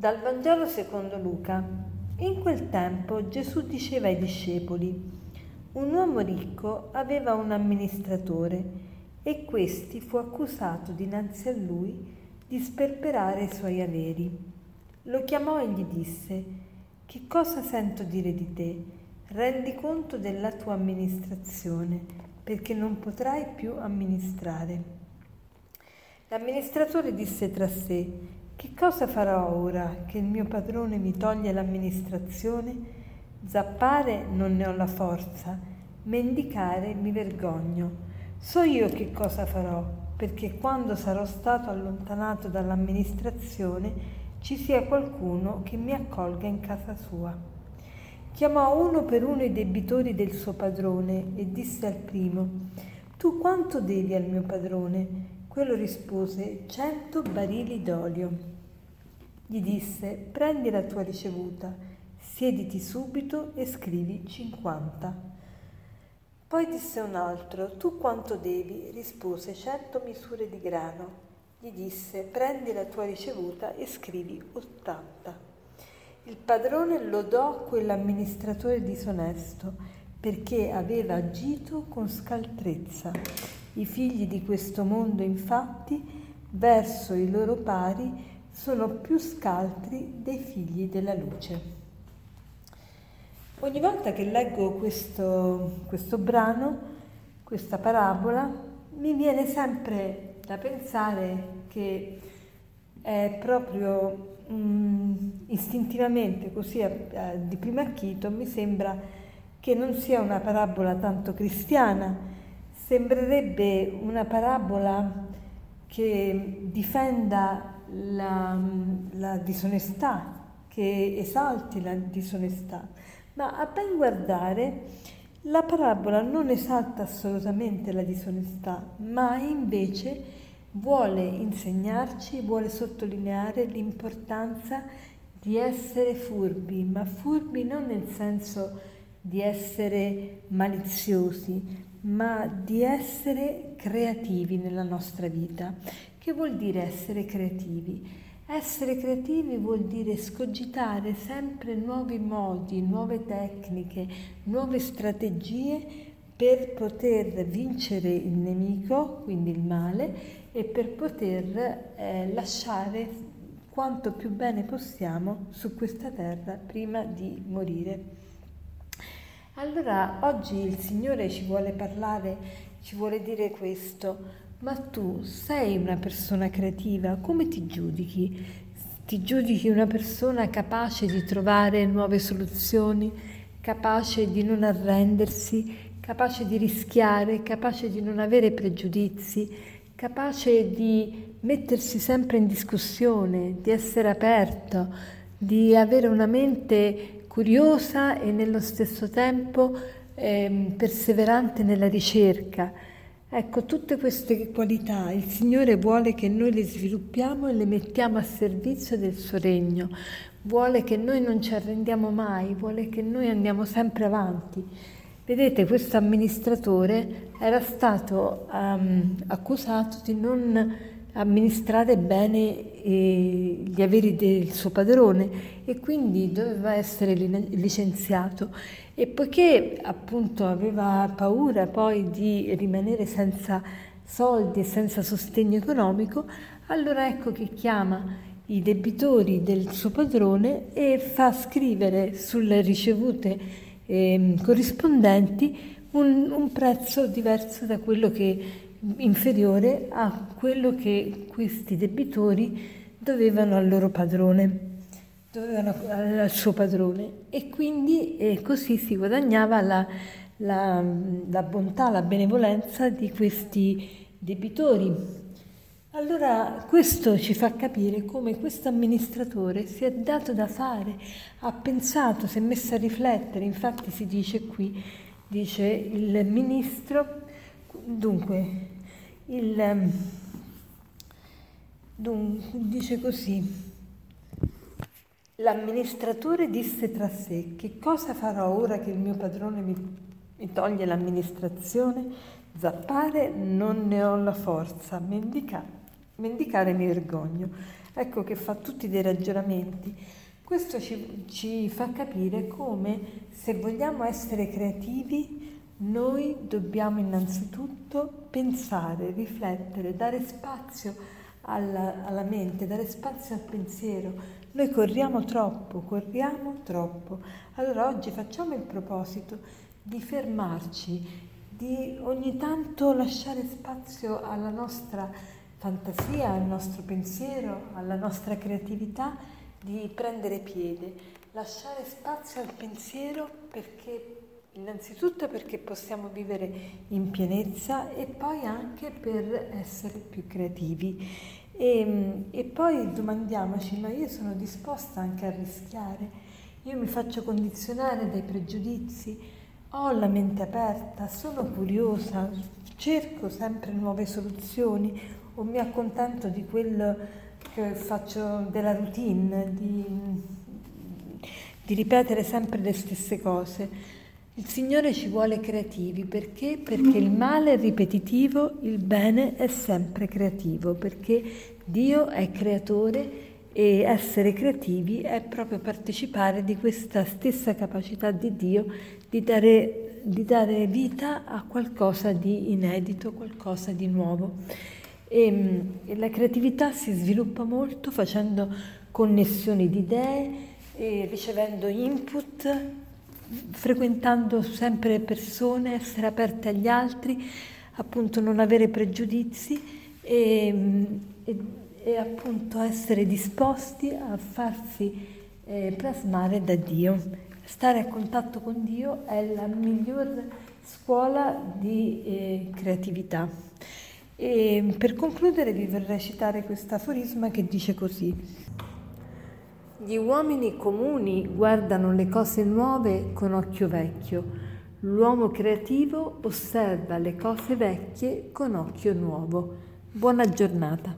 Dal Vangelo secondo Luca. In quel tempo Gesù diceva ai discepoli, un uomo ricco aveva un amministratore e questi fu accusato dinanzi a lui di sperperare i suoi averi. Lo chiamò e gli disse, che cosa sento dire di te? Rendi conto della tua amministrazione, perché non potrai più amministrare. L'amministratore disse tra sé, che cosa farò ora che il mio padrone mi toglie l'amministrazione? Zappare non ne ho la forza, mendicare mi vergogno. So io che cosa farò, perché quando sarò stato allontanato dall'amministrazione ci sia qualcuno che mi accolga in casa sua. Chiamò uno per uno i debitori del suo padrone e disse al primo, Tu quanto devi al mio padrone? Quello rispose, cento barili d'olio. Gli disse, prendi la tua ricevuta, siediti subito e scrivi 50. Poi disse un altro, tu quanto devi? Rispose, cento misure di grano. Gli disse, prendi la tua ricevuta e scrivi 80. Il padrone lodò quell'amministratore disonesto perché aveva agito con scaltrezza. I figli di questo mondo, infatti, verso i loro pari, sono più scaltri dei figli della luce. Ogni volta che leggo questo, questo brano, questa parabola, mi viene sempre da pensare che è proprio um, istintivamente, così a, a, di primo acchito, mi sembra che non sia una parabola tanto cristiana, sembrerebbe una parabola che difenda la, la disonestà, che esalti la disonestà, ma a ben guardare la parabola non esalta assolutamente la disonestà, ma invece vuole insegnarci, vuole sottolineare l'importanza di essere furbi, ma furbi non nel senso di essere maliziosi, ma di essere creativi nella nostra vita. Che vuol dire essere creativi? Essere creativi vuol dire scogitare sempre nuovi modi, nuove tecniche, nuove strategie per poter vincere il nemico, quindi il male, e per poter eh, lasciare quanto più bene possiamo su questa terra prima di morire. Allora oggi il Signore ci vuole parlare, ci vuole dire questo, ma tu sei una persona creativa, come ti giudichi? Ti giudichi una persona capace di trovare nuove soluzioni, capace di non arrendersi, capace di rischiare, capace di non avere pregiudizi, capace di mettersi sempre in discussione, di essere aperto, di avere una mente curiosa e nello stesso tempo eh, perseverante nella ricerca. Ecco, tutte queste qualità il Signore vuole che noi le sviluppiamo e le mettiamo a servizio del suo regno, vuole che noi non ci arrendiamo mai, vuole che noi andiamo sempre avanti. Vedete, questo amministratore era stato um, accusato di non amministrare bene gli averi del suo padrone e quindi doveva essere licenziato. E poiché appunto aveva paura poi di rimanere senza soldi e senza sostegno economico, allora ecco che chiama i debitori del suo padrone e fa scrivere sulle ricevute eh, corrispondenti un, un prezzo diverso da quello che inferiore a quello che questi debitori dovevano al loro padrone, dovevano al suo padrone e quindi eh, così si guadagnava la, la, la bontà, la benevolenza di questi debitori. Allora questo ci fa capire come questo amministratore si è dato da fare, ha pensato, si è messo a riflettere, infatti si dice qui, dice il ministro, dunque il, ehm, dunque, dice così, l'amministratore disse tra sé, che cosa farò ora che il mio padrone mi, mi toglie l'amministrazione? Zappare non ne ho la forza, mendicare, mendicare mi vergogno. ecco che fa tutti dei ragionamenti. Questo ci, ci fa capire come se vogliamo essere creativi noi dobbiamo innanzitutto pensare, riflettere, dare spazio alla, alla, mente, dare spazio al pensiero. Noi corriamo troppo, corriamo troppo. Allora oggi facciamo il proposito di fermarci, di ogni tanto lasciare spazio alla nostra fantasia, al nostro pensiero, alla nostra creatività, di prendere piede, lasciare spazio al pensiero perché Innanzitutto perché possiamo vivere in pienezza e poi anche per essere più creativi. E, e, poi domandiamoci, ma io sono disposta anche a rischiare? Io mi faccio condizionare dai pregiudizi? Ho la mente aperta? Sono curiosa? Cerco sempre nuove soluzioni? O mi accontento di quello che faccio della routine, di, di ripetere sempre le stesse cose? Il Signore ci vuole creativi perché? Perché il male è ripetitivo, il bene è sempre creativo, perché Dio è creatore e essere creativi è proprio partecipare di questa stessa capacità di Dio di dare, di dare vita a qualcosa di inedito, qualcosa di nuovo. E, e la creatività si sviluppa molto facendo connessioni di idee, ricevendo input frequentando sempre persone, essere aperte agli altri, appunto non avere pregiudizi e, e, e appunto essere disposti a farsi eh, plasmare da Dio. Stare a contatto con Dio è la miglior scuola di eh, creatività. E per concludere vi vorrei citare questo aforisma che dice così. Gli uomini comuni guardano le cose nuove con occhio vecchio, l'uomo creativo osserva le cose vecchie con occhio nuovo. Buona giornata.